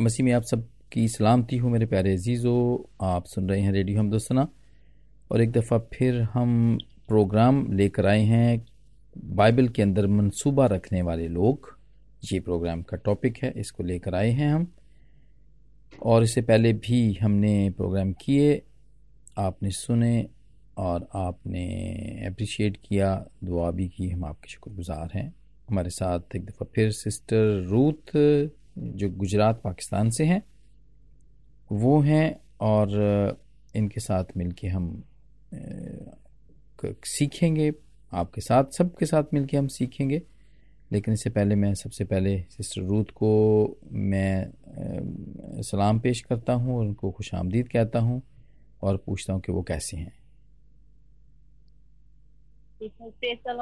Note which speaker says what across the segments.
Speaker 1: मसीह में आप सब की सलामती हो, मेरे प्यारे अजीज़ो। आप सुन रहे हैं रेडियो हमदोसना और एक दफ़ा फिर हम प्रोग्राम लेकर आए हैं बाइबल के अंदर मंसूबा रखने वाले लोग। ये प्रोग्राम का टॉपिक है, इसको लेकर आए हैं हम। और इससे पहले भी हमने प्रोग्राम किए, आपने सुने और आपने अप्रिशिएट किया, दुआ भी की, हम आपके शुक्रगुजार हैं। हमारे साथ एक दफ़ा फिर सिस्टर रूथ जो गुजरात पाकिस्तान से हैं, वो हैं और इनके साथ मिलके हम सीखेंगे, आपके साथ, सबके साथ मिलके हम सीखेंगे। लेकिन इससे पहले मैं, सबसे पहले सिस्टर रूथ को मैं सलाम पेश करता हूँ और उनको खुश आमदीद कहता हूँ और पूछता हूँ कि वो कैसे हैं।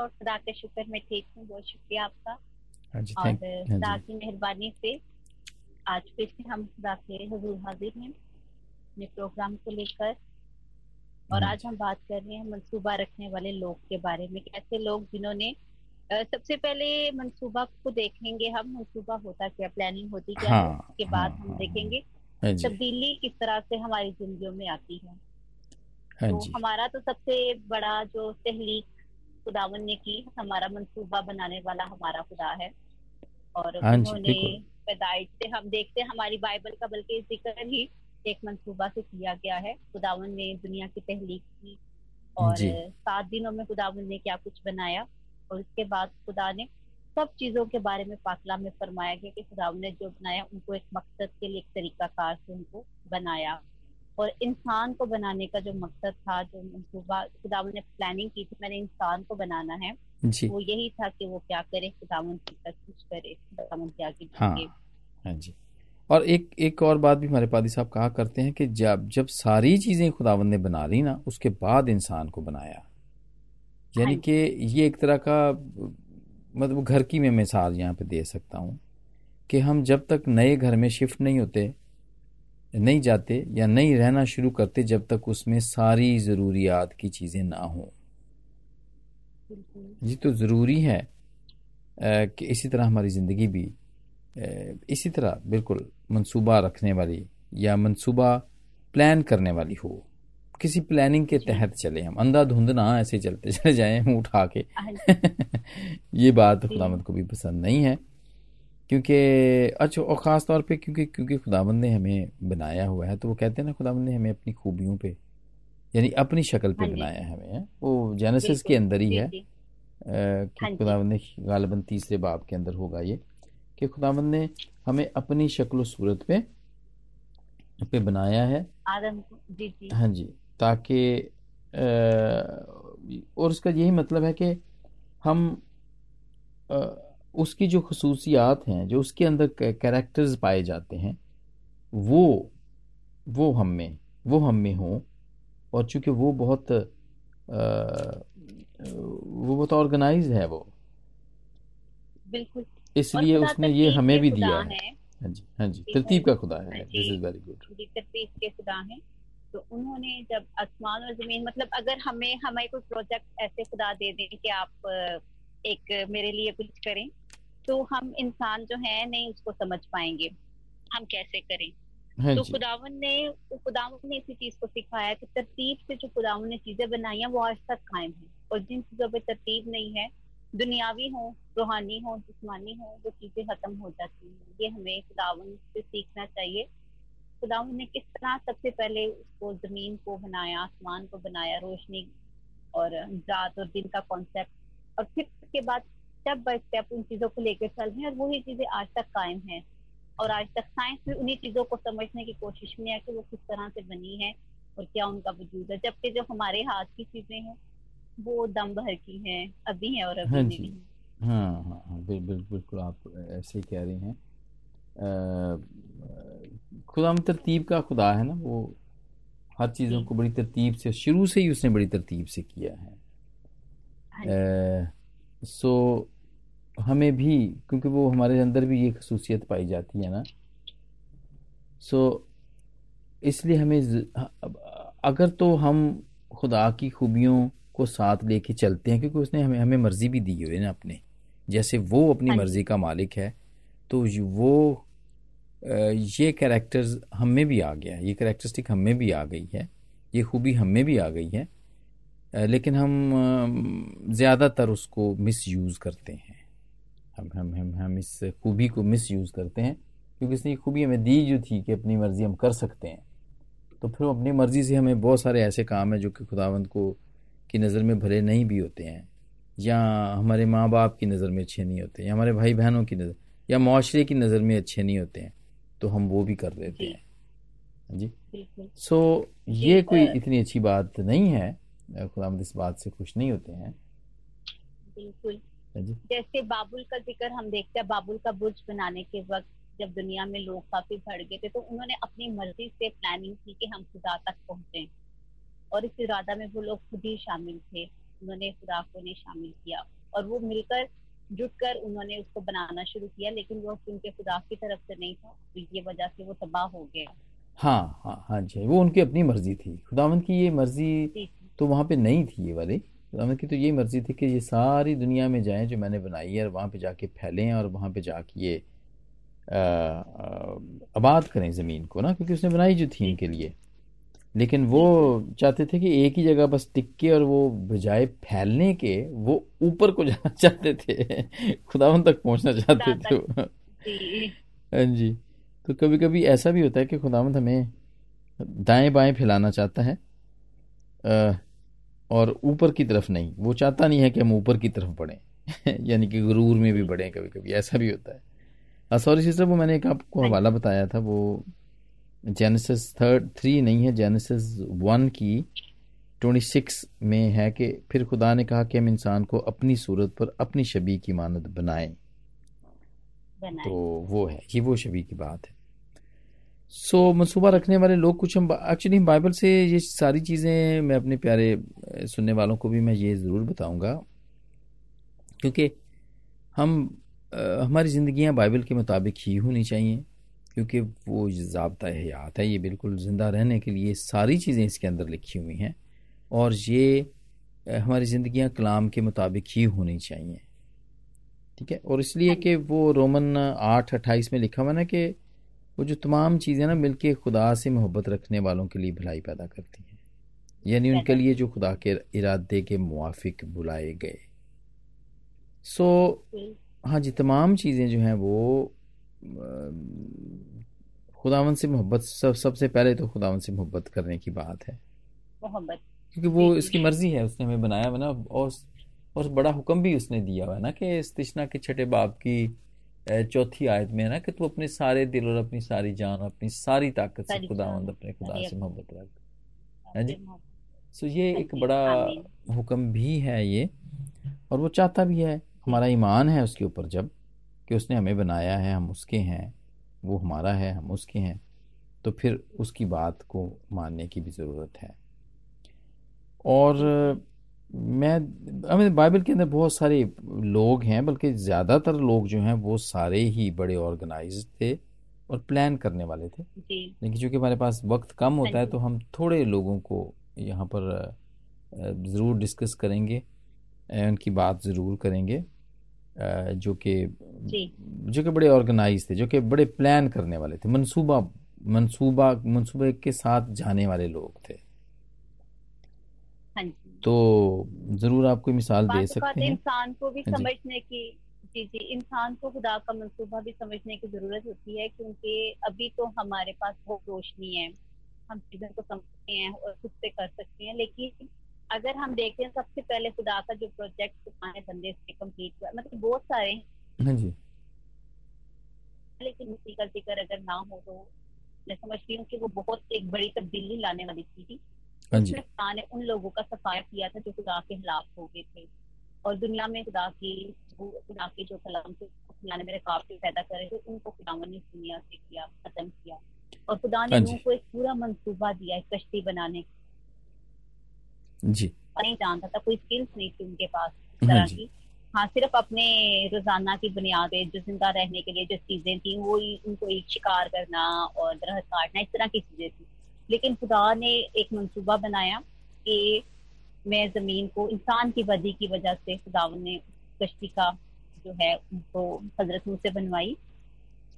Speaker 2: खुदा के शुक्र, में ठीक हूँ, बहुत शुक्रिया आपका। और खुदा की मेहरबानी से आज फिर से हम खुदा के हजूर हाजिर हैं अपने प्रोग्राम को लेकर। और
Speaker 1: हम्म।
Speaker 2: आज हम बात कर रहे हैं मंसूबा रखने वाले लोग के बारे में ऐसे लोग जिन्होंने सबसे पहले मंसूबा को देखेंगे हम मंसूबा होता क्या प्लानिंग होती क्या है
Speaker 1: हाँ,
Speaker 2: उसके बाद
Speaker 1: हाँ,
Speaker 2: हम
Speaker 1: हाँ,
Speaker 2: देखेंगे
Speaker 1: हाँ
Speaker 2: तब्दीली किस तरह से हमारी जिंदगियों में आती है।
Speaker 1: हाँ
Speaker 2: तो हमारा तो सबसे बड़ा जो तहलीक खुदावन ने की हमारा मंसूबा बनाने वाला हमारा खुदा है। और
Speaker 1: हाँ
Speaker 2: उन्होंने। पैदाइश से हम देखते हैं हमारी बाइबल का बल्कि ज़िक्र ही एक मंसूबा से किया गया है। खुदावन ने दुनिया की तहलीक की और सात दिनों में खुदावन ने क्या कुछ बनाया और उसके बाद खुदा ने सब चीज़ों के बारे में पाकला में फरमाया गया कि खुदावन ने जो बनाया उनको एक मकसद के लिए एक तरीकाकार से उनको बनाया। और इंसान को बनाने का जो मकसद था जो मंसूबा खुदावन ने प्लानिंग की थी मैंने इंसान को बनाना है।
Speaker 1: जी।
Speaker 2: वो यही था कि वो क्या करे खुदावन की कुछ करे खुदावन के आगे
Speaker 1: हाँ हाँ जी। और एक एक और बात भी हमारे पादी साहब कहा करते हैं कि जब जब सारी चीज़ें खुदावंद ने बना ली ना उसके बाद इंसान को बनाया। यानी
Speaker 2: हाँ
Speaker 1: कि ये एक तरह का मतलब घर की मैं मिसाल यहाँ पे दे सकता हूँ कि हम जब तक नए घर में शिफ्ट नहीं होते नहीं जाते या नहीं रहना शुरू करते जब तक उसमें सारी ज़रूरियात की चीज़ें ना हों। ये तो ज़रूरी है कि इसी तरह हमारी ज़िंदगी भी इसी तरह बिल्कुल मंसूबा रखने वाली या मंसूबा प्लान करने वाली हो। किसी प्लानिंग के तहत चले हम। अंधाधुंध ना ऐसे चलते चले जाएँ मुँह उठा के।
Speaker 2: हाँ
Speaker 1: ये बात। खुदावंद को भी पसंद नहीं है। क्योंकि अच्छा और ख़ास तौर पे क्योंकि क्योंकि खुदावंद ने हमें बनाया हुआ है तो वो कहते हैं ना खुदावंद ने हमें अपनी खूबियों पे यानी अपनी शक्ल पे
Speaker 2: हाँ
Speaker 1: बनाया है हमें। वो जेनेसिस के अंदर ही है। कि
Speaker 2: हाँ जी।
Speaker 1: खुदावंद ने गालिबन तीसरे बाब के अंदर होगा ये कि खुदावंद ने हमें अपनी शक्ल सूरत पे पे बनाया है
Speaker 2: आदम जी जी
Speaker 1: हाँ जी ताकि और उसका यही मतलब है कि हम अ, उसकी जो खसूसियात हैं जो उसके अंदर कैरेक्टर्स पाए जाते हैं वो वो हम में वो हम में हों और चूँकि वो बहुत अ, वो बहुत ऑर्गेनाइज है वो।
Speaker 2: बिल्कुल।
Speaker 1: इसलिए उसने ये हमें भी दिया है।
Speaker 2: हाँ।
Speaker 1: जी हाँ जी तरतीब का खुदा है। दिस इज़ वेरी गुड
Speaker 2: तरतीब के खुदा हैं। तो उन्होंने जब आसमान और ज़मीन मतलब अगर हमें हमें कोई प्रोजेक्ट ऐसे खुदा दे दें कि आप एक मेरे लिए कुछ करें तो हम इंसान जो है नहीं उसको समझ पाएँगे। हम कैसे करें?
Speaker 1: हाँ
Speaker 2: तो खुदावन ने खुदावन ने इसी चीज़ को सिखाया कि तरतीब से जो खुदावन ने चीज़ें बनाई हैं वो आज तक कायम है। और जिन चीज़ों पर तरतीब नहीं है, दुनियावी हो, रूहानी हो, जिसमानी हो, वो चीज़ें खत्म हो जाती हैं। ये हमें खुदावन से सीखना चाहिए। खुदावन ने किस तरह सबसे पहले उसको ज़मीन को बनाया, आसमान को बनाया, रोशनी और रात और दिन का कॉन्सेप्ट और फिर उसके बाद स्टेप बाय स्टेप उन चीज़ों को लेकर चल रहे हैं और वही चीज़ें आज तक कायम हैं। और आज तक साइंस भी उन्हीं चीज़ों को समझने की कोशिश में है कि वो किस तरह से बनी है और क्या उनका वजूद है, जबकि जो हमारे हाथ की चीज़ें हैं वो दम भर की हैं अभी हैं और अभी
Speaker 1: हाँ
Speaker 2: नहीं
Speaker 1: जी।
Speaker 2: हैं।
Speaker 1: हाँ हाँ हाँ बिल, बिल, बिल्कुल आप ऐसे ही कह रही हैं। खुदा तरतीब का खुदा है ना वो हर चीज़ों को बड़ी तरतीब से शुरू से ही उसने बड़ी तरतीब से किया है।
Speaker 2: हाँ जी,
Speaker 1: सो हमें भी क्योंकि वो हमारे अंदर भी ये खसूसियत पाई जाती है ना। सो इसलिए हमें अगर तो हम खुदा की खूबियों को साथ लेके चलते हैं क्योंकि उसने हमें हमें मर्ज़ी भी दी हुई है ना अपने। जैसे वो अपनी
Speaker 2: हाँ
Speaker 1: मर्ज़ी का मालिक है तो वो ये कैरेक्टर्स हम में भी आ गया ये करेक्टरिस्टिक हम में भी आ गई है ये खूबी हम में भी आ गई है लेकिन हम ज़्यादातर उसको मिस यूज़ करते हैं। हम हम हम हम इस खूबी को मिस यूज़ करते हैं क्योंकि इसने खूबी हमें दी जो थी कि अपनी मर्ज़ी हम कर सकते हैं। तो फिर अपनी मर्ज़ी से हमें बहुत सारे ऐसे काम हैं जो कि खुदावंद को की नज़र में भले नहीं भी होते हैं या हमारे माँ बाप की नज़र में अच्छे नहीं होते या हमारे भाई बहनों की नज़र या माशरे की नज़र में अच्छे नहीं होते हैं तो हम वो भी कर देते हैं। हाँ जी। सो so, ये कोई इतनी अच्छी बात नहीं है खुदा इस बात से खुश नहीं होते हैं।
Speaker 2: बिल्कुल। हाँ जैसे बाबुल का ज़िक्र हम देखते हैं बाबुल का बुर्ज बनाने के वक्त जब दुनिया में लोग काफ़ी बढ़ गए थे तो उन्होंने अपनी मर्ज़ी से प्लानिंग की कि हम खुदा तक पहुँचे। और इस इरादा में वो लोग खुद ही शामिल थे। उन्होंने खुदा को ने शामिल किया और वो मिलकर जुटकर उन्होंने उसको बनाना शुरू किया लेकिन वो उनके खुदा की तरफ़ से नहीं था तो ये वजह से वो तबाह हो गया
Speaker 1: हाँ हाँ हाँ जी वो उनकी अपनी मर्ज़ी थी। खुदावंत की ये मर्ज़ी तो वहाँ पे नहीं थी ये वाली। खुदावंत की तो ये मर्ज़ी थी कि ये सारी दुनिया में जाएँ जो मैंने बनाई है और वहाँ पे जाके फैलें और वहाँ पे जाके ये आबाद करें ज़मीन को ना क्योंकि उसने बनाई जो थी इनके लिए। लेकिन वो चाहते थे कि एक ही जगह बस टिक के और वो बजाय फैलने के वो ऊपर को जाना चाहते थे। खुदावन तक पहुँचना चाहते थे हाँ जी। तो कभी कभी ऐसा भी होता है कि खुदावंत हमें दाएँ बाएँ फैलाना चाहता है और ऊपर की तरफ़ नहीं। वो चाहता नहीं है कि हम ऊपर की तरफ़ बढ़ें यानी कि गुरूर में भी बढ़ें कभी कभी ऐसा भी होता है। सॉरी सिस्टर वो मैंने एक आपको हाँ हवाला बताया था वो जेनेसिस थर्ड थ्री नहीं है जेनेसिस वन की ट्वेंटी सिक्स में है कि फिर खुदा ने कहा कि हम इंसान को अपनी सूरत पर अपनी शबी की मानद बनाए। तो वो है ये वो शबी की बात है। सो so, मनसूबा रखने वाले लोग कुछ हम एक्चुअली बाइबल से ये सारी चीज़ें मैं अपने प्यारे सुनने वालों को भी मैं ये ज़रूर बताऊँगा। क्योंकि हम आ, हमारी ज़िंदगियाँ बाइबल के मुताबिक ही होनी चाहिए। क्योंकि वो जबता हयात है ये बिल्कुल ज़िंदा रहने के लिए सारी चीज़ें इसके अंदर लिखी हुई हैं। और ये हमारी ज़िंदगियाँ कलाम के मुताबिक ही होनी चाहिए। ठीक है? और इसलिए कि वो रोमन आठ अट्ठाईस में लिखा हुआ ना कि वो जो तमाम चीज़ें ना मिलके खुदा से मोहब्बत रखने वालों के लिए भलाई पैदा करती हैं। यानी उनके लिए जो खुदा के इरादे के मुआफिक बुलाए गए। सो हाँ जी तमाम चीज़ें जो हैं वो खुदावन से मोहब्बत सब सबसे पहले तो खुदावन से मोहब्बत करने की बात है।
Speaker 2: मोहब्बत।
Speaker 1: क्योंकि वो इसकी मर्ज़ी है उसने हमें बनाया हुआ ना और और बड़ा हुक्म भी उसने दिया हुआ है ना कि इस तिश्ना के छठे बाप की चौथी आयत में है ना कि तू अपने सारे दिल और अपनी सारी जान और अपनी सारी ताकत से खुदावंद अपने खुदा से मोहब्बत रख। है जी। सो ये एक बड़ा हुक्म भी है ये और वो चाहता भी है हमारा ईमान है उसके ऊपर जब कि उसने हमें बनाया है हम उसके हैं वो हमारा है हम उसके हैं तो फिर उसकी बात को मानने की भी ज़रूरत है। और मैं हमें बाइबल के अंदर बहुत सारे लोग हैं बल्कि ज़्यादातर लोग जो हैं वो सारे ही बड़े ऑर्गेनाइज थे और प्लान करने वाले थे। लेकिन चूँकि हमारे पास वक्त कम होता है हाँ तो हम थोड़े लोगों को यहाँ पर ज़रूर डिस्कस करेंगे उनकी बात ज़रूर करेंगे। जो कि जो। कि बड़े ऑर्गेनाइज थे जो कि बड़े प्लान करने वाले थे मंसूबा मंसूबा मंसूबे के साथ जाने वाले लोग थे।
Speaker 2: हाँ
Speaker 1: तो ज़रूर आप कोई मिसाल दे सकते हैं?
Speaker 2: इंसान को भी हाँ समझने की जी जी इंसान को खुदा का मंसूबा भी समझने की ज़रूरत होती है क्योंकि अभी तो हमारे पास बहुत रोशनी है हम चीज़ों को समझते हैं और खुद से कर सकते हैं लेकिन अगर हम देखें सबसे पहले खुदा का जो प्रोजेक्ट पुराने बंदे से कंप्लीट हुआ मतलब बहुत सारे। हाँ
Speaker 1: जी।
Speaker 2: लेकिन उसी का ज़िक्र अगर ना हो तो मैं समझती हूँ कि वो बहुत एक बड़ी तब्दीली लाने वाली चीज़ थी।
Speaker 1: हाँ
Speaker 2: खुदा ने उन लोगों का सफाया किया था जो खुदा के खिलाफ हो गए थे। और दुनिया में खुदा की खुदा के जो कलाम थे खुदा ने मेरे काफ़ी पैदा करे थे उनको खुदावन ने दुनिया से किया खत्म किया। और खुदा ने हाँ उनको एक पूरा मंसूबा दिया एक कश्ती बनाने
Speaker 1: जी।
Speaker 2: नहीं जानता था कोई स्किल्स नहीं थी उनके पास हाँ तरह की। हाँ सिर्फ़ अपने रोज़ाना की बुनियाद जो ज़िंदा रहने के लिए जो चीज़ें थी वो उनको एक शिकार करना और दरख्त काटना इस तरह की चीज़ें थी। लेकिन खुदा ने एक मंसूबा बनाया कि मैं ज़मीन को इंसान की बदी की वजह से खुदावन ने कश्ती का जो है उनको हज़रत मुझसे बनवाई।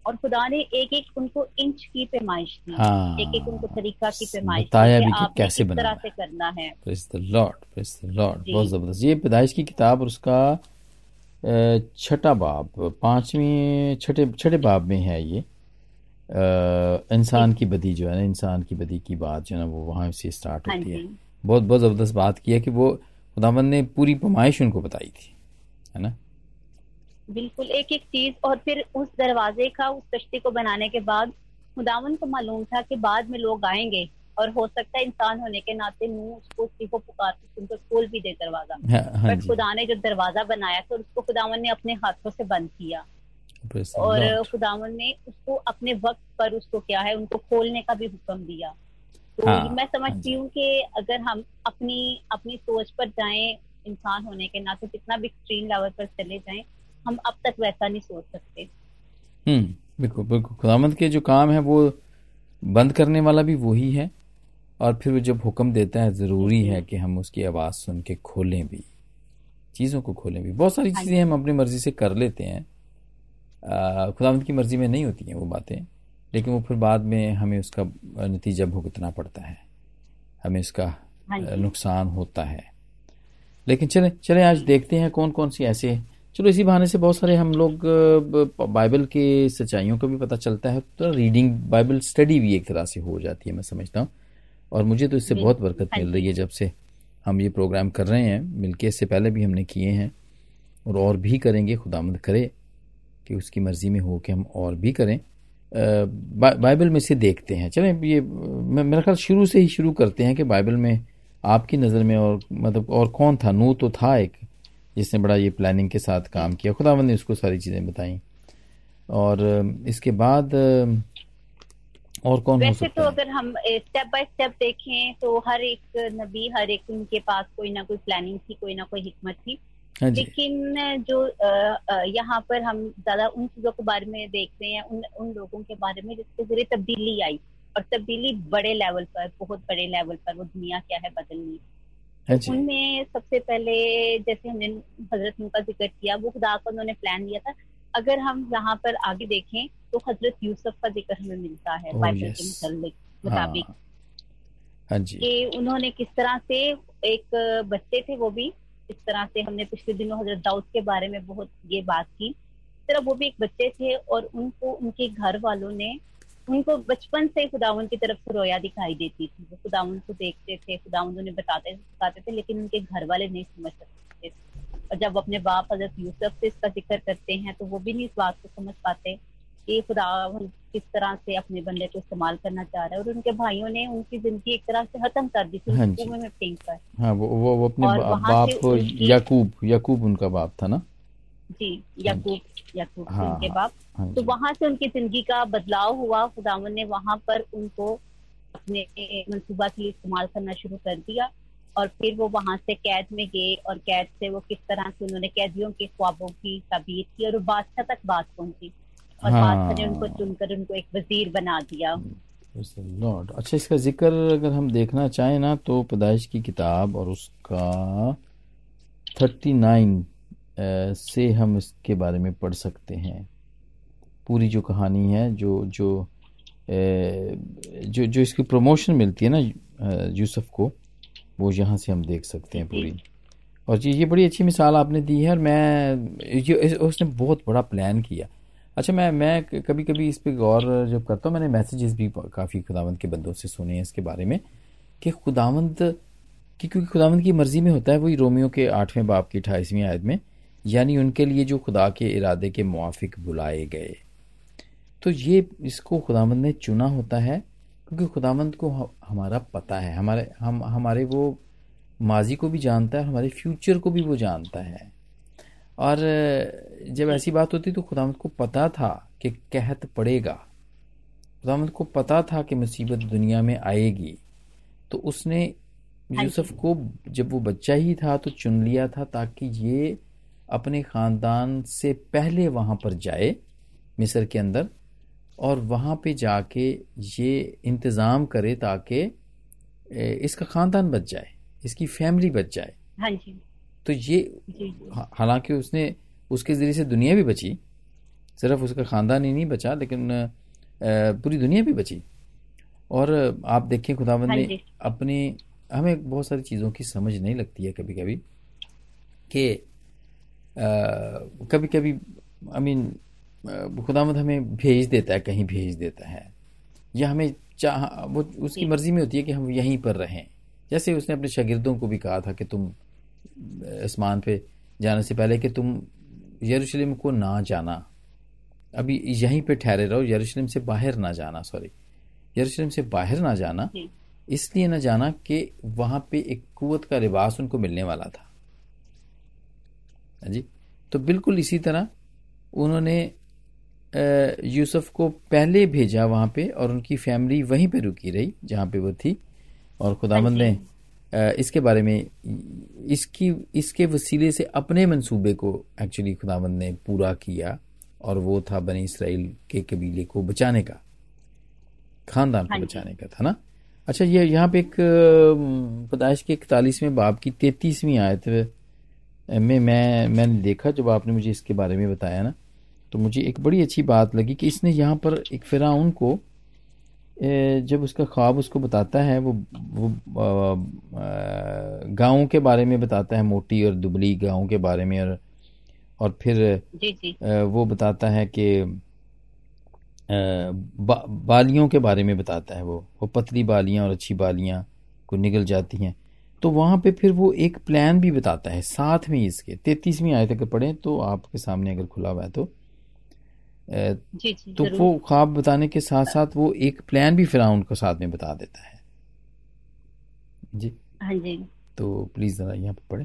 Speaker 2: और खुदा ने एक एक उनको इंच की पैमाइश दी।
Speaker 1: हाँ,
Speaker 2: एक एक उनको तरीका की पैमाइश
Speaker 1: बताया भी कि कैसे
Speaker 2: किस तरह से करना है।
Speaker 1: Praise the Lord praise the Lord बहुत ज़बरदस्त। ये पैदाइश की किताब और उसका छठा बाब पाँचवें छठे छठे बाब में है ये। इंसान की बदी जो है ना इंसान की बदी की बात जो है ना वो वहाँ से स्टार्ट
Speaker 2: हाँ
Speaker 1: होती है। बहुत बहुत ज़बरदस्त बात की है कि वो खुदावन ने पूरी पमाइश उनको बताई थी है ना?
Speaker 2: बिल्कुल एक एक चीज़ और फिर उस दरवाजे का उस कश्ती को बनाने के बाद खुदावन को मालूम था कि बाद में लोग आएँगे और हो सकता है इंसान होने के नाते मुँह उसको उसी को पुकार के उनको खोल भी दे दरवाज़ा।
Speaker 1: हाँ हाँ
Speaker 2: बट खुदा ने जो दरवाज़ा बनाया था उसको खुदावन ने अपने हाथों से बंद किया। और. खुदावन ने उसको अपने वक्त पर उसको क्या है उनको खोलने का भी हुक्म दिया। तो
Speaker 1: हाँ,
Speaker 2: मैं
Speaker 1: हाँ
Speaker 2: समझती हूँ कि अगर हम अपनी अपनी सोच पर जाएँ इंसान होने के नाते जितना भी एक्सट्रीम लेवल पर चले जाएँ हम अब तक वैसा नहीं सोच सकते।
Speaker 1: हम्म बिल्कुल बिल्कुल। खुदामंद के जो काम है वो बंद करने वाला भी वही है और फिर वो जब हुक्म देता है ज़रूरी है कि हम उसकी आवाज़ सुन के खोलें भी चीज़ों को खोलें भी। बहुत सारी
Speaker 2: हाँ
Speaker 1: चीज़ें हम अपनी मर्ज़ी से कर लेते हैं। आ, खुदावंद की मर्ज़ी में नहीं होती हैं वो बातें लेकिन वो फिर बाद में हमें उसका नतीजा भुगतना पड़ता है। हमें उसका
Speaker 2: हाँ
Speaker 1: नुकसान होता है। लेकिन चले चले आज देखते हैं कौन कौन सी ऐसे चलो इसी बहाने से बहुत सारे हम लोग बाइबल के सच्चाइयों का भी पता चलता है। तो रीडिंग बाइबल स्टडी भी एक तरह से हो जाती है मैं समझता हूँ। और मुझे तो इससे बहुत बरकत
Speaker 2: हाँ
Speaker 1: मिल रही है जब से हम ये प्रोग्राम कर रहे हैं। मिलके इससे पहले भी हमने किए हैं और और भी करेंगे खुदामंद करे कि उसकी मर्ज़ी में हो कि हम और भी करें। बा, बाइबल में से देखते हैं। चलें ये मेरा ख्याल शुरू से ही शुरू करते हैं कि बाइबल में आपकी नज़र में और मतलब और कौन था? नू तो था एक जिसने बड़ा ये प्लानिंग के साथ काम किया। खुदावंद ने उसको सारी चीज़ें बताई। और इसके बाद और कौन हो
Speaker 2: वैसे
Speaker 1: सकता
Speaker 2: तो
Speaker 1: है?
Speaker 2: अगर हम स्टेप बाय स्टेप देखें तो हर एक नबी हर एक उनके पास कोई ना कोई प्लानिंग थी कोई ना कोई हिकमत थी।
Speaker 1: हाँ
Speaker 2: लेकिन जो यहाँ पर हम ज़्यादा उन चीज़ों के बारे में देख रहे हैं उन उन लोगों के बारे में जिसके ज़रिए तब्दीली आई। और तब्दीली बड़े लेवल पर बहुत बड़े लेवल पर वो दुनिया क्या है बदलनी।
Speaker 1: हाँ
Speaker 2: उनमें सबसे पहले जैसे हमने हज़रत का ज़िक्र किया वो खुदा का उन्होंने प्लान दिया था। अगर हम यहाँ पर आगे देखें तो हज़रत यूसुफ का ज़िक्र हमें मिलता है
Speaker 1: Oh,
Speaker 2: बाइबल के मुताबिक।
Speaker 1: हाँ।
Speaker 2: मुताबिक।
Speaker 1: हाँ
Speaker 2: कि उन्होंने किस तरह से एक बच्चे थे वो भी इस तरह से हमने पिछले दिनों हज़रत दाऊद के बारे में बहुत ये बात की। तरह वो भी एक बच्चे थे और उनको उनके घर वालों ने उनको बचपन से खुदावन की तरफ़ से रोया दिखाई देती थी। वो खुदावन को देखते थे खुदावन उन्हें बताते बताते थे लेकिन उनके घर वाले नहीं समझ सकते थे। और जब अपने बाप हज़रत यूसुफ से इसका ज़िक्र करते हैं तो वो भी नहीं इस बात को समझ पाते कि खुदावन किस तरह से अपने बंदे को इस्तेमाल करना चाह रहा है। और उनके भाइयों ने उनकी ज़िंदगी एक तरह से खत्म कर दी थी
Speaker 1: हाँ
Speaker 2: में फेंक कर।
Speaker 1: हाँ वो वो, वो अपने बाप याकूब याकूब उनका बाप था ना?
Speaker 2: जी याकूब याकूब
Speaker 1: हाँ,
Speaker 2: उनके
Speaker 1: हाँ,
Speaker 2: बाप।
Speaker 1: हाँ
Speaker 2: तो वहाँ से उनकी ज़िंदगी का बदलाव हुआ खुदावन ने वहाँ पर उनको अपने मनसूबा के लिए इस्तेमाल करना शुरू कर दिया और फिर वो वहाँ से कैद में गए और कैद से वो किस तरह से उन्होंने कैदियों के ख्वाबों की ताबीर की और बादशाह तक बात पहुँची और
Speaker 1: हाँ।
Speaker 2: बादशाह ने उनको चुनकर उनको एक वज़ीर बना दिया।
Speaker 1: लॉर्ड अच्छा इसका ज़िक्र अगर हम देखना चाहें ना तो पैदाइश की किताब और उसका थर्टी नाइन से हम इसके बारे में पढ़ सकते हैं। पूरी जो कहानी है, जो जो जो जो इसकी प्रमोशन मिलती है ना यूसुफ को, वो यहाँ से हम देख सकते हैं पूरी। और जी ये बड़ी अच्छी मिसाल आपने दी है और मैं, ये उसने बहुत बड़ा प्लान किया। अच्छा मैं मैं कभी कभी इस पे गौर जब करता हूँ, मैंने मैसेजेस भी काफ़ी खुदावंद के बंदों से सुने हैं इसके बारे में कि खुदावंद कि क्योंकि खुदावंद की मर्ज़ी में होता है, वही रोमियो के आठवें बाप की अट्ठाईसवीं आयत में यानी उनके लिए जो खुदा के इरादे के मुआफिक बुलाए गए। तो ये इसको खुदामंद ने चुना होता है क्योंकि खुदावंद को हमारा पता है। हमारे हम हमारे वो माजी को भी जानता है हमारे फ्यूचर को भी वो जानता है। और जब ऐसी बात होती तो खुदावंद को पता था कि कहत पड़ेगा। खुदावंद को पता था कि मुसीबत दुनिया में आएगी। तो उसने
Speaker 2: हाँ
Speaker 1: यूसुफ को जब वो बच्चा ही था तो चुन लिया था ताकि ये अपने ख़ानदान से पहले वहाँ पर जाए मिस्र के अंदर और वहाँ पे जाके ये इंतज़ाम करे ताकि इसका ख़ानदान बच जाए इसकी फैमिली बच जाए।
Speaker 2: हाँ जी।
Speaker 1: तो ये हालाँकि उसने उसके ज़रिए से दुनिया भी बची सिर्फ़ उसका ख़ानदान ही नहीं बचा लेकिन पूरी दुनिया भी बची। और आप देखें खुदावंद
Speaker 2: हाँ
Speaker 1: ने। अपनी हमें बहुत सारी चीज़ों की समझ नहीं लगती है कभी कभी कि कभी कभी आई मीन खुदावंद हमें भेज देता है कहीं भेज देता है। या हमें चाह वो उसकी मर्ज़ी में होती है कि हम यहीं पर रहें। जैसे उसने अपने शागिर्दों को भी कहा था कि तुम आसमान पे जाने से पहले कि तुम यरूशलेम को ना जाना। अभी यहीं पे ठहरे रहो यरूशलेम से बाहर ना जाना सॉरी यरूशलेम से बाहर ना जाना इसलिए ना जाना कि वहाँ पे एक कुवत का लिबास उनको मिलने वाला था। जी। तो बिल्कुल इसी तरह उन्होंने यूसुफ को पहले भेजा वहाँ पे और उनकी फैमिली वहीं पे रुकी रही जहाँ पे वो थी। और खुदावंद
Speaker 2: हाँ
Speaker 1: ने इसके बारे में इसकी इसके वसीले से अपने मंसूबे को एक्चुअली खुदावंद ने पूरा किया और वो था बनी इसराइल के कबीले को बचाने का खानदान को
Speaker 2: हाँ
Speaker 1: बचाने का था ना? अच्छा ये यहाँ पे एक पदाइश के इकतालीसवें बाब की तैतीसवीं आयत में मैं मैंने देखा जब आपने मुझे इसके बारे में बताया ना तो मुझे एक बड़ी अच्छी बात लगी कि इसने यहाँ पर एक फिराउन को जब उसका ख्वाब उसको बताता है वो वो गाँव के बारे में बताता है मोटी और दुबली गाँव के बारे में और और फिर
Speaker 2: जी जी।
Speaker 1: वो बताता है कि बा, बालियों के बारे में बताता है वो। वो पतली बालियाँ और अच्छी बालियाँ को निगल जाती हैं। तो वहाँ पे फिर वो एक प्लान भी बताता है साथ में इसके। तैतीसवीं आयत अगर पढ़ें तो आपके सामने अगर खुला हुआ है तो।
Speaker 2: जी जी
Speaker 1: तो वो ख्वाब बताने के साथ साथ वो एक प्लान भी फिराउन को साथ में बता देता है। जी।
Speaker 2: हाँ जी।
Speaker 1: तो प्लीज़ जरा यहाँ पे पढ़े।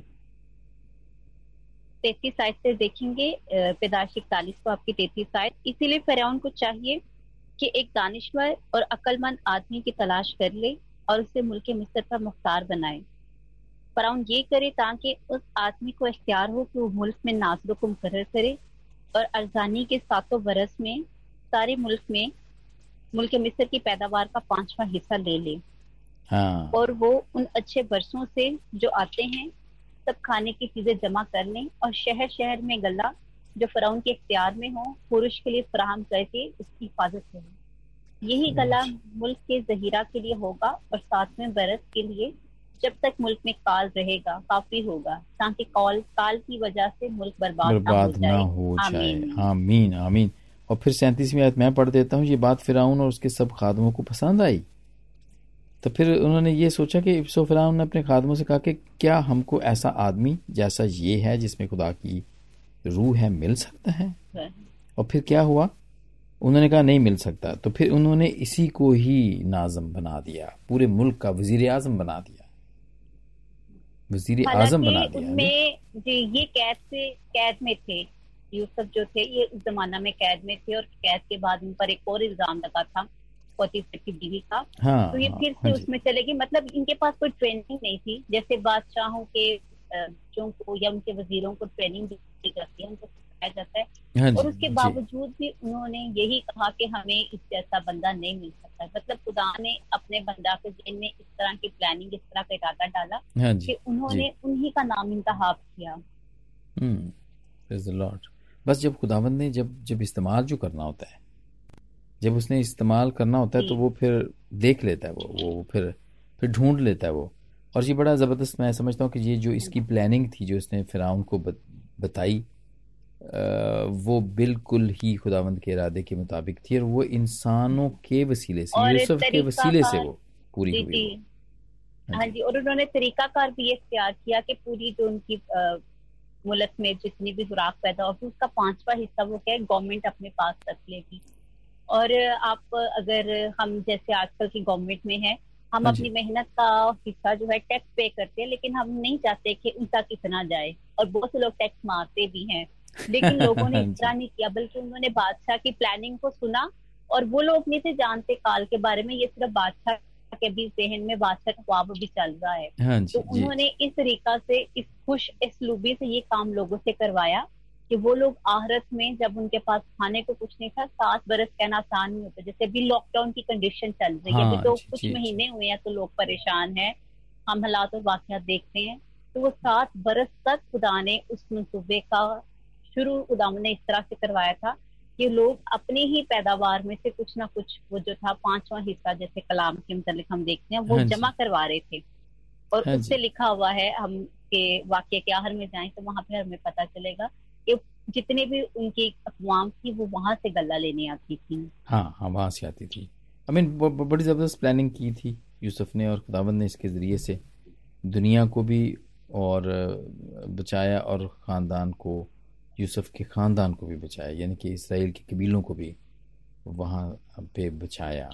Speaker 2: तैतीस साइड से देखेंगे पैदाइश इकतालीस को आपकी तैतीस साइड इसीलिए फिरौन को चाहिए कि एक दानिश्वर और अक्लमंद आदमी की तलाश कर ले और उसे मुल्क मिस्र पर मुख्तार बनाए। फिरौन ये करे ताकि उस आदमी को इख्तियार हो कि वो मुल्क में नाजर को मुकर करे और अरजानी के सातों बरस में सारे मुल्क में मुल्क मिस्र की पैदावार का पांचवा हिस्सा ले ले।
Speaker 1: हाँ।
Speaker 2: और वो उन अच्छे बरसों से जो आते हैं सब खाने की चीज़ें जमा कर लें और शहर शहर में गला जो फराउन के इख्तियार में हो पुरुष के लिए फराहम करके उसकी हिफाजत करें। यही गला मुल्क के जहीरा के लिए होगा और सातवें बरस के लिए जब तक मुल्क में काल रहेगा काफ़ी होगा ताकि कॉल काल की वजह से मुल्क बर्बाद,
Speaker 1: बर्बाद
Speaker 2: ना हो जाए। आमीन
Speaker 1: आमीन। आमीन और फिर सैंतीसवीं आयत मैं पढ़ देता हूँ ये बात फिराउन और उसके सब खादमों को पसंद आई? तो फिर उन्होंने ये सोचा कि सो फिराउन ने अपने खादमों से कहा कि क्या हमको ऐसा आदमी जैसा ये है जिसमें खुदा की रूह है मिल सकता है? और फिर क्या हुआ? उन्होंने कहा नहीं मिल सकता। तो फिर उन्होंने इसी को ही नाजम बना दिया पूरे मुल्क का वज़ीर आज़म बना दिया। वज़ीर आज़म बना
Speaker 2: हालाँकि
Speaker 1: दिया
Speaker 2: उनमें जी ये कैद से कैद में थे यूसुफ जो थे ये उस जमाना में कैद में थे और कैद के बाद उन पर एक और इल्ज़ाम लगा था फोर्टी की बीवी का।
Speaker 1: हाँ
Speaker 2: तो ये
Speaker 1: हाँ,
Speaker 2: फिर से
Speaker 1: हाँ
Speaker 2: उसमें चले गए। मतलब इनके पास कोई ट्रेनिंग नहीं थी। जैसे बादशाहों के बच्चों को या उनके वजीरों को ट्रेनिंग दी जाती है उनको सिखाया जाता है।
Speaker 1: हाँ
Speaker 2: और उसके बावजूद भी उन्होंने यही कहा कि हमें इस जैसा बंदा नहीं मिल सकता मतलब खुदा ने अपने बंदा के जहन में इस तरह की प्लानिंग इस तरह का इरादा डाला
Speaker 1: हाँ
Speaker 2: कि उन्होंने उन्हीं का नाम इंतहाब किया।
Speaker 1: हम्म बस जब खुदावंद ने जब जब इस्तेमाल जो करना होता है जब उसने इस्तेमाल करना होता है तो वो फिर देख लेता है वो वो फिर फिर ढूंढ लेता है वो। और ये बड़ा ज़बरदस्त मैं समझता हूँ कि ये जो इसकी प्लानिंग थी जो इसने फिराउन को बताई वो बिल्कुल ही खुदावंद के इरादे के मुताबिक थी और वो इंसानों के वसीले से यूसुफ के वसीले से वो पूरी
Speaker 2: जी
Speaker 1: हुई
Speaker 2: जी। हाँ जी। और उन्होंने तरीकाकार भी ये इख्तियार किया कि पूरी जो उनकी मुल्क में जितनी भी खुराक पैदा होगी उसका पांचवा हिस्सा वो क्या है गवर्नमेंट अपने पास रख लेगी। और आप अगर हम जैसे आजकल की गवर्नमेंट में है हम
Speaker 1: हाँ
Speaker 2: अपनी मेहनत का हिस्सा जो है टैक्स पे करते हैं लेकिन हम नहीं चाहते कि उनका कितना जाए। और बहुत से लोग टैक्स मारते भी हैं। लेकिन लोगों ने
Speaker 1: हाँ
Speaker 2: इस तरह नहीं किया बल्कि उन्होंने बादशाह की प्लानिंग को सुना और वो लोग नहीं थे जानते काल के बारे में ये सिर्फ़ बादशाह के भी जहन में बादशाह का ख्वाब भी चल रहा है।
Speaker 1: हाँ जी
Speaker 2: तो
Speaker 1: जी।
Speaker 2: उन्होंने इस तरीका से इस खुश इसलूबी से ये काम लोगों से करवाया कि वो लोग आहरत में जब उनके पास खाने को कुछ नहीं था सात बरस कहना आसान नहीं होता जैसे अभी लॉकडाउन की कंडीशन चल रही है
Speaker 1: हाँ,
Speaker 2: अभी तो कुछ महीने हुए हैं तो लोग परेशान हैं हम हालात और वाकयात देखते हैं। तो वो सात बरस तक खुदा ने उस मनसूबे का शुरू उदाम ने इस तरह से करवाया था कि लोग अपने ही पैदावार में से कुछ ना कुछ वो जो था पांचवा हिस्सा जैसे कलाम के मतलब हम देखते हैं वो
Speaker 1: हाँ
Speaker 2: जमा करवा रहे थे। और
Speaker 1: हाँ
Speaker 2: उससे लिखा हुआ है हम के वाक्य के आहर में जाएँ तो वहाँ पे हमें पता चलेगा कि जितने भी उनकी अकवाम थी वो वहाँ से गला लेने आती थी।
Speaker 1: हाँ हाँ वहाँ से आती थी। आई मीन बड़ी ज़बरदस्त प्लानिंग की थी यूसुफ ने और खुदावंद ने इसके ज़रिए से। दुनिया को भी और बचाया और ख़ानदान को यूसुफ के ख़ानदान को भी बचाया यानी कि इसराइल के कबीलों को भी वहाँ पे बचाया।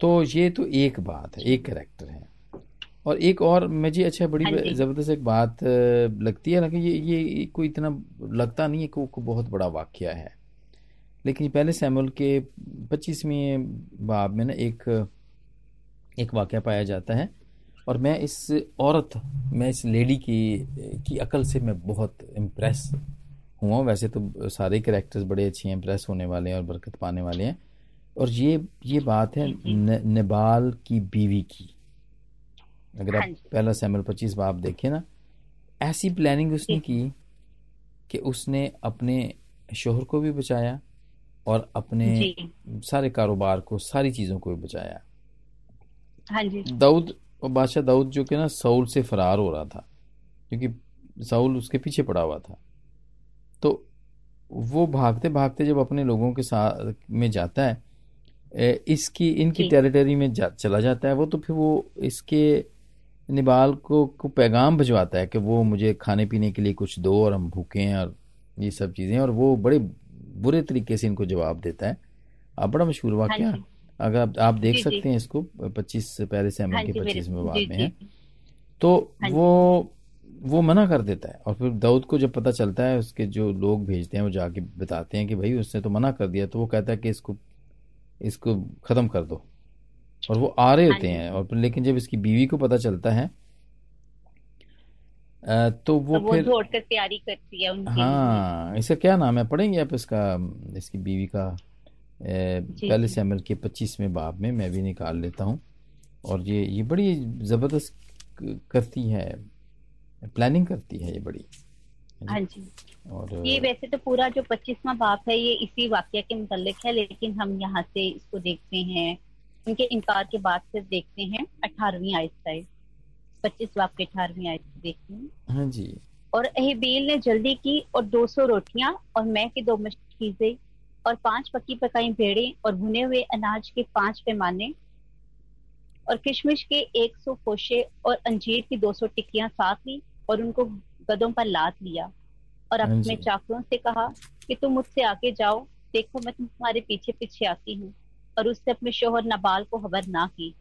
Speaker 1: तो ये तो एक बात है एक करेक्टर है। और एक और मुझे अच्छा बड़ी
Speaker 2: हाँ
Speaker 1: ज़बरदस्त एक बात लगती है। ना कि ये ये कोई इतना लगता नहीं है कि वो बहुत बड़ा वाक्य है। लेकिन पहले सैमुअल के पच्चीसवें बाब में ना एक एक वाक्य पाया जाता है। और मैं इस औरत मैं इस लेडी की की अकल से मैं बहुत इम्प्रेस हुआ हूँ। वैसे तो सारे करेक्टर्स बड़े अच्छे हैं इम्प्रेस होने वाले हैं और बरकत पाने वाले हैं। और ये ये बात है न, नबाल की बीवी की। अगर
Speaker 2: हाँ
Speaker 1: आप पहला सैमुअल पच्चीस बाप देखें ना ऐसी प्लानिंग उसने की कि उसने अपने शोहर को भी बचाया और अपने सारे कारोबार को सारी चीज़ों को भी बचाया।
Speaker 2: हाँ जी।
Speaker 1: दाऊद और बादशाह दाऊद जो कि ना सऊल से फरार हो रहा था क्योंकि सऊल उसके पीछे पड़ा हुआ था। तो वो भागते भागते जब अपने लोगों के साथ में जाता है इसकी इनकी टेरिटरी में जा, चला जाता है वो तो फिर वो इसके निबाल को को पैगाम भिजवाता है कि वो मुझे खाने पीने के लिए कुछ दो और हम भूखे हैं और ये सब चीज़ें और वो बड़े बुरे तरीके से इनको जवाब देता है। अब बड़ा मशहूर
Speaker 2: हाँ
Speaker 1: वाक्य
Speaker 2: जी।
Speaker 1: अगर आप, आप देख। सकते हैं इसको पच्चीस पहले से
Speaker 2: हाँ
Speaker 1: के
Speaker 2: जी
Speaker 1: पच्चीस में
Speaker 2: मेरे
Speaker 1: बाद में है। तो
Speaker 2: हाँ
Speaker 1: वो वो मना कर देता है। और फिर दाऊद को जब पता चलता है उसके जो लोग भेजते हैं वो जाके बताते हैं कि भाई उसने तो मना कर दिया तो वो कहता है कि इसको इसको खत्म कर दो। और वो आ रहे
Speaker 2: हाँ
Speaker 1: होते हैं और लेकिन जब इसकी बीवी को पता चलता है तो वो
Speaker 2: तो वो
Speaker 1: फिर
Speaker 2: कर तैयारी करती है उनके
Speaker 1: हाँ इसका क्या नाम है? पढ़ेंगे आप इसका इसकी बीवी का अ, पहले
Speaker 2: जी।
Speaker 1: सैमुअल के पच्चीसवें बाब में मैं भी निकाल लेता हूँ। और ये ये बड़ी ज़बरदस्त करती है प्लानिंग करती है ये बड़ी
Speaker 2: हाँ जी।
Speaker 1: और
Speaker 2: ये वैसे तो पूरा जो पच्चीसवा बाप है ये इसी वाक्य के मुतलिक है लेकिन हम यहाँ से इसको देखते हैं उनके इनकार के बाद से देखते हैं अठारहवीं आयत से पच्चीस बाप के अठारहवीं आयत से देखते हैं।
Speaker 1: हाँ जी।
Speaker 2: और अहबील ने जल्दी की और 200 रोटियाँ और मैं के दो मशकीजे और पाँच पकी पकाई भेड़े और भुने हुए अनाज के पाँच पैमाने और किशमिश के 100 खोशे और अंजीर की 200 टिक्कियाँ साथ ली और उनको गदों पर लाद लिया और
Speaker 1: हाँ
Speaker 2: अपने
Speaker 1: जी।
Speaker 2: चाकरों से कहा कि तुम मुझसे आगे जाओ देखो मैं तुम्हारे पीछे पीछे आती हूँ और उससे अपने शोहर नबाल को खबर ना की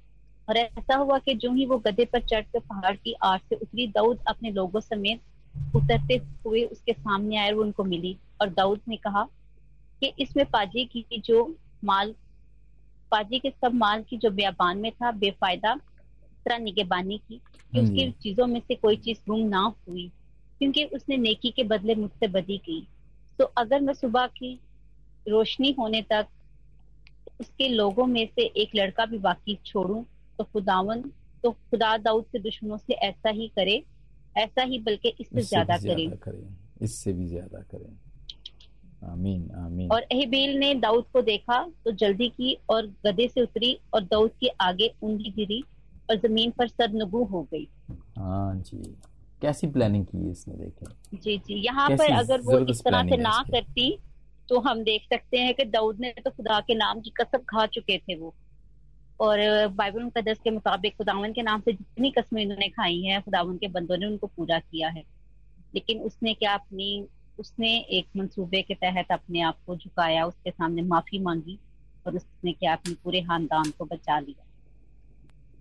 Speaker 2: और ऐसा हुआ कि जो ही वो गधे पर चढ़कर पहाड़ की आड़ से उतरी दाऊद अपने लोगों समेत उतरते हुए उसके सामने आए वो उनको मिली और दाऊद ने कहा कि इसमें पाजी की जो माल पाजी के सब माल की जो बेबान में था बेफायदा तरह निगेबानी की कि
Speaker 1: हाँ
Speaker 2: उसकी चीज़ों में से कोई चीज़ गुम ना हुई क्योंकि उसने नेकी के बदले मुझसे बदी की। तो अगर मैं सुबह की रोशनी होने तक उसके लोगों में से एक लड़का भी बाकी छोड़ूं तो खुदावन तो खुदा दाऊद के दुश्मनों से ऐसा ही करे ऐसा ही बल्कि इससे ज़्यादा करे।
Speaker 1: इससे भी ज़्यादा करें। आमीन आमीन।
Speaker 2: और अहबील ने दाऊद को देखा तो जल्दी की और गधे से उतरी और दाऊद के आगे ऊंधी गिरी। और ज़मीन पर सरनगू हो गई।
Speaker 1: हाँ जी। कैसी प्लानिंग की है इसने देखें
Speaker 2: जी जी। यहाँ पर अगर वो इस तरह से ना करती तो हम देख सकते हैं कि दाऊद ने तो खुदा के नाम की कसम खा चुके थे वो। और बाइबल मुकद्दस के मुताबिक खुदावन के नाम से जितनी कस्में इन्होंने खाई हैं खुदावन के बंदों ने उनको पूरा किया है। लेकिन उसने क्या अपनी उसने एक मंसूबे के तहत अपने आप को झुकाया उसके सामने माफ़ी मांगी और उसने क्या अपने पूरे खानदान को बचा लिया।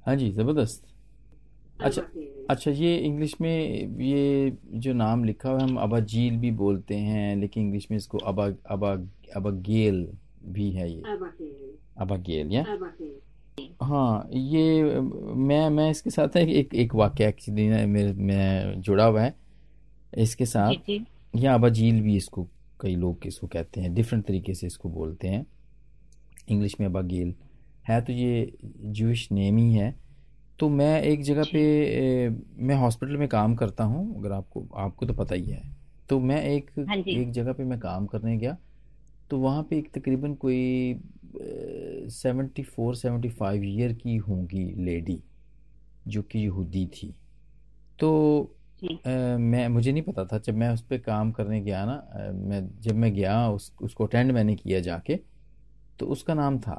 Speaker 1: हाँ जी ज़बरदस्त। अच्छा अच्छा ये इंग्लिश में ये जो नाम लिखा हुआ है हम अबा अबाजील भी बोलते हैं लेकिन इंग्लिश में इसको अबा अबा अबागेल भी है ये। अबागेल। या? हाँ ये मैं मैं इसके साथ एक एक, एक वाक्य एक्चुअली मेरे में जुड़ा हुआ है। इसके साथ या अबाजील भी इसको कई लोग इसको कहते हैं डिफरेंट तरीके से इसको बोलते हैं। इंग्लिश में अबागेल। है तो ये जूश नेम ही है। तो मैं एक जगह पे मैं हॉस्पिटल में काम करता हूँ अगर आपको आपको तो पता ही है। तो मैं एक
Speaker 2: हाँ।
Speaker 1: एक जगह पे मैं काम करने गया तो वहाँ पे एक तकरीबन कोई seventy four seventy five year की होंगी लेडी जो कि यहूदी थी। तो आ, मैं मुझे नहीं पता था जब मैं उस पर काम करने गया ना आ, मैं जब मैं गया उस उसको अटेंड मैंने किया जाके तो उसका नाम था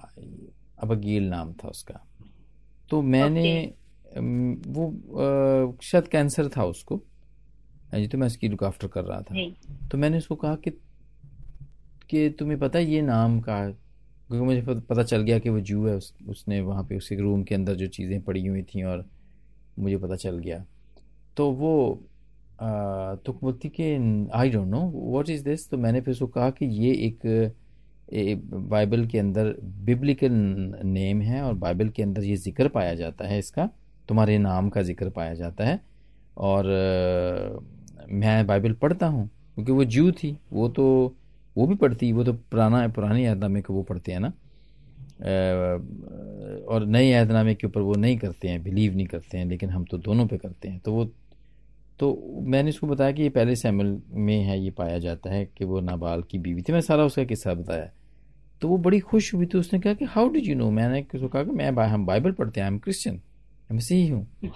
Speaker 1: अबगील नाम था उसका। तो मैंने वो शायद कैंसर था उसको। जी तो मैं इसकी लुक आफ्टर कर रहा था। तो मैंने उसको कहा कि कि तुम्हें पता है ये नाम का क्योंकि मुझे पता चल गया कि वो जू है उस, उसने वहाँ पे उसके रूम के अंदर जो चीज़ें पड़ी हुई थी और मुझे पता चल गया। तो वो आ, तो बोलती कि I don't know what is this तो मैंने फिर उसको कहा कि ये एक बाइबल के अंदर बिब्लिकल नेम है और बाइबल के अंदर ये ज़िक्र पाया जाता है, इसका तुम्हारे नाम का ज़िक्र पाया जाता है। और मैं बाइबल पढ़ता हूँ, क्योंकि वो जू थी, वो तो वो भी पढ़ती, वो तो पुराना, पुरानी ऐदनामे को वो पढ़ते हैं ना। और नए ऐदनामे के ऊपर वो नहीं करते हैं बिलीव नहीं करते हैं, लेकिन हम तो दोनों पे करते हैं। तो वो तो मैंने इसको बताया कि ये पहले सैमल में है, ये पाया जाता है कि वो नाबाल की बीवी थी। मैं सारा उसका किस्सा बताया। तो वो बड़ी खुश हुई तो उसने कहा कि हाउ डिड यू नो मैंने कहा कि मैं हम बाइबल पढ़ते हैं आई एम क्रिश्चियन मैं सही हूँ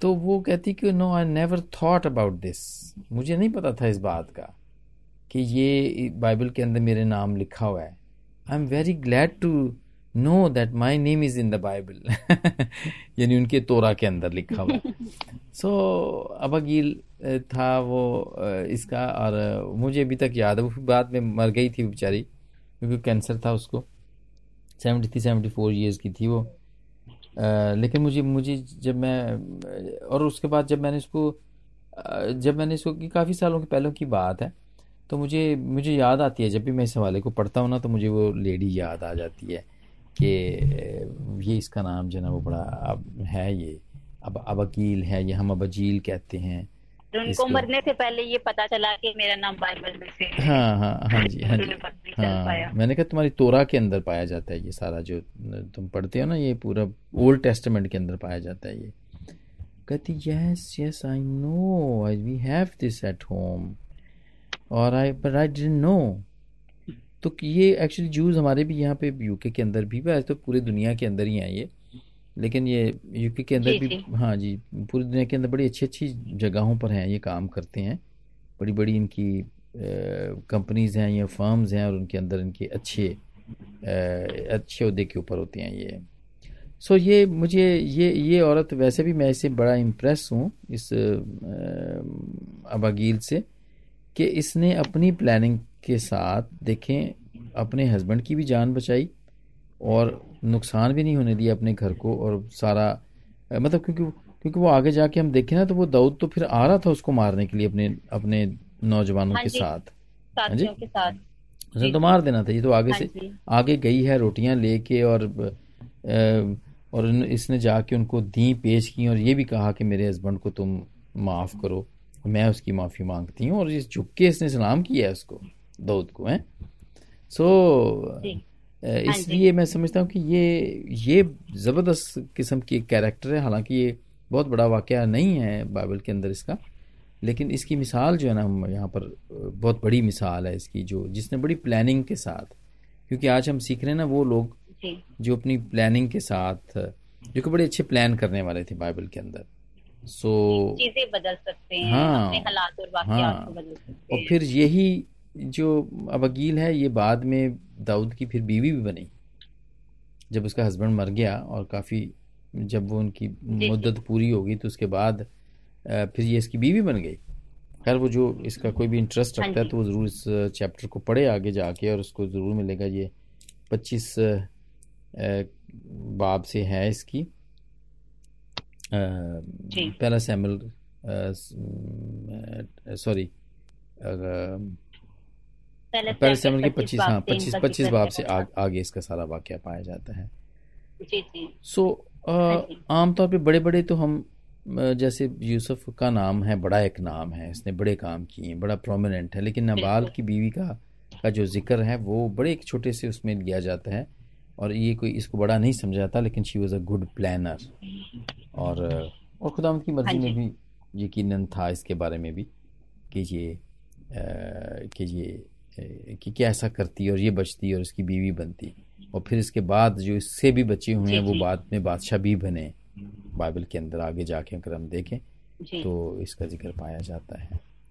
Speaker 1: तो वो कहती कि no I never thought about this मुझे नहीं पता था इस बात का कि ये बाइबल के अंदर मेरे नाम लिखा हुआ है। I am very glad to know that my name is in the Bible यानी उनके तोरा के अंदर लिखा हुआ सो so, अबगील था वो इसका और मुझे अभी तक याद है वो बाद में मर गई थी बेचारी। क्योंकि कैंसर था उसको। Seventy three seventy four years की थी वो। आ, लेकिन मुझे मुझे जब मैं और उसके बाद जब मैंने इसको जब मैंने इसको काफ़ी सालों के पहले की बात है तो मुझे मुझे याद आती है जब भी मैं इस हवाले को पढ़ता हूँ ना तो मुझे वो लेडी याद आ जाती है कि ये इसका नाम जो है ना वो बड़ा अब है ये अब अबकील है ये हम अबजील कहते हैं।
Speaker 2: उनको मरने से पहले ये पता चला कि मेरा नाम बाइबल में से
Speaker 1: हाँ। हाँ हाँ जी हाँ जी। हाँ मैंने कहा तुम्हारी तोरा के अंदर पाया जाता है ये सारा जो तुम पढ़ते हो ना ये पूरा ओल्ड टेस्टमेंट के अंदर पाया जाता है ये। कहती yes yes I know I we have this at home और I but I didn't know तो ये एक्चुअली जूस हमारे भी यहाँ पे यूके के अंदर भी वैसे तो पूरी दुनिया के अंदर ही हैं ये। लेकिन ये यूके के अंदर भी हाँ जी पूरी दुनिया के अंदर बड़ी अच्छी अच्छी जगहों पर हैं ये काम करते हैं। बड़ी बड़ी इनकी कंपनीज़ हैं या फर्म्स हैं और उनके अंदर इनके अच्छे आ, अच्छे अहदे के ऊपर होते हैं ये। सो ये मुझे ये ये औरत वैसे भी मैं इससे बड़ा इम्प्रेस हूँ इस अबागील से कि इसने अपनी प्लानिंग के साथ देखें अपने हस्बैंड की भी जान बचाई और नुकसान भी नहीं होने दिया अपने घर को और सारा मतलब क्योंकि क्योंकि वो आगे जाके हम देखें ना तो वो दाऊद तो फिर आ रहा था उसको मारने के लिए अपने अपने नौजवानों हाँ के साथ। हाँ जी। के साथ। उसने तो मार देना था ये तो आगे हाँ से आगे गई है रोटियाँ लेके और और इसने जाके उनको दी पेश की और ये भी कहा कि मेरे हस्बैंड को तुम माफ़ करो मैं उसकी माफ़ी मांगती हूँ और ये झुक के इसने सलाम किया है उसको दाऊद को है? सो so, हाँ इसलिए मैं समझता हूँ कि ये ये ज़बरदस्त किस्म की एक कैरेक्टर है। हालाँकि ये बहुत बड़ा वाक़ नहीं है बाइबल के अंदर इसका। लेकिन इसकी मिसाल जो है ना हम यहाँ पर बहुत बड़ी मिसाल है इसकी जो जिसने बड़ी प्लानिंग के साथ क्योंकि आज हम सीख रहे हैं ना वो लोग जो। अपनी प्लानिंग के साथ जो कि बड़े अच्छे प्लान करने वाले थे बाइबल के अंदर। सो so,
Speaker 2: चीज़ें बदल सकते हैं हाँ, अपने हालात और हाँ, को बदल सकते
Speaker 1: हैं। और फिर यही जो अबगील है ये बाद में दाऊद की फिर बीवी भी बनी। जब उसका हस्बैंड मर गया और काफ़ी जब वो उनकी मुद्दत पूरी होगी तो उसके बाद फिर ये इसकी बीवी बन गई। खैर वो जो इसका कोई भी इंटरेस्ट हाँ रखता है तो वो ज़रूर इस चैप्टर को पढ़े आगे जाके और उसको ज़रूर मिलेगा। ये पच्चीस बाब से है इसकी। पहला सैमल सॉरी पहले सैमुअल की पच्चीस हाँ पच्चीस पच्चीस बाब से आ, आगे इसका सारा वाक्य पाया जाता है। सो हाँ आमतौर पे बड़े बड़े तो हम जैसे यूसुफ का नाम है बड़ा एक नाम है इसने बड़े काम किए हैं बड़ा प्रोमिनेंट है लेकिन नबाल की बीवी का का जो ज़िक्र है वो बड़े एक छोटे से उसमें लिया जाता है और ये कोई इसको बड़ा नहीं समझा जाता लेकिन she was a good planner और और खुदा की मर्ज़ी हाँ में भी यकीनन था इसके बारे में भी कि ये कि ये कि क्या ऐसा करती है और ये बचती है और इसकी बीवी बनती और फिर इसके बाद जो इससे भी बचे हुए हैं वो बाद में बादशाह भी बने। बाइबल के अंदर आगे जाके अगर हम देखें तो इसका ज़िक्र पाया जाता है।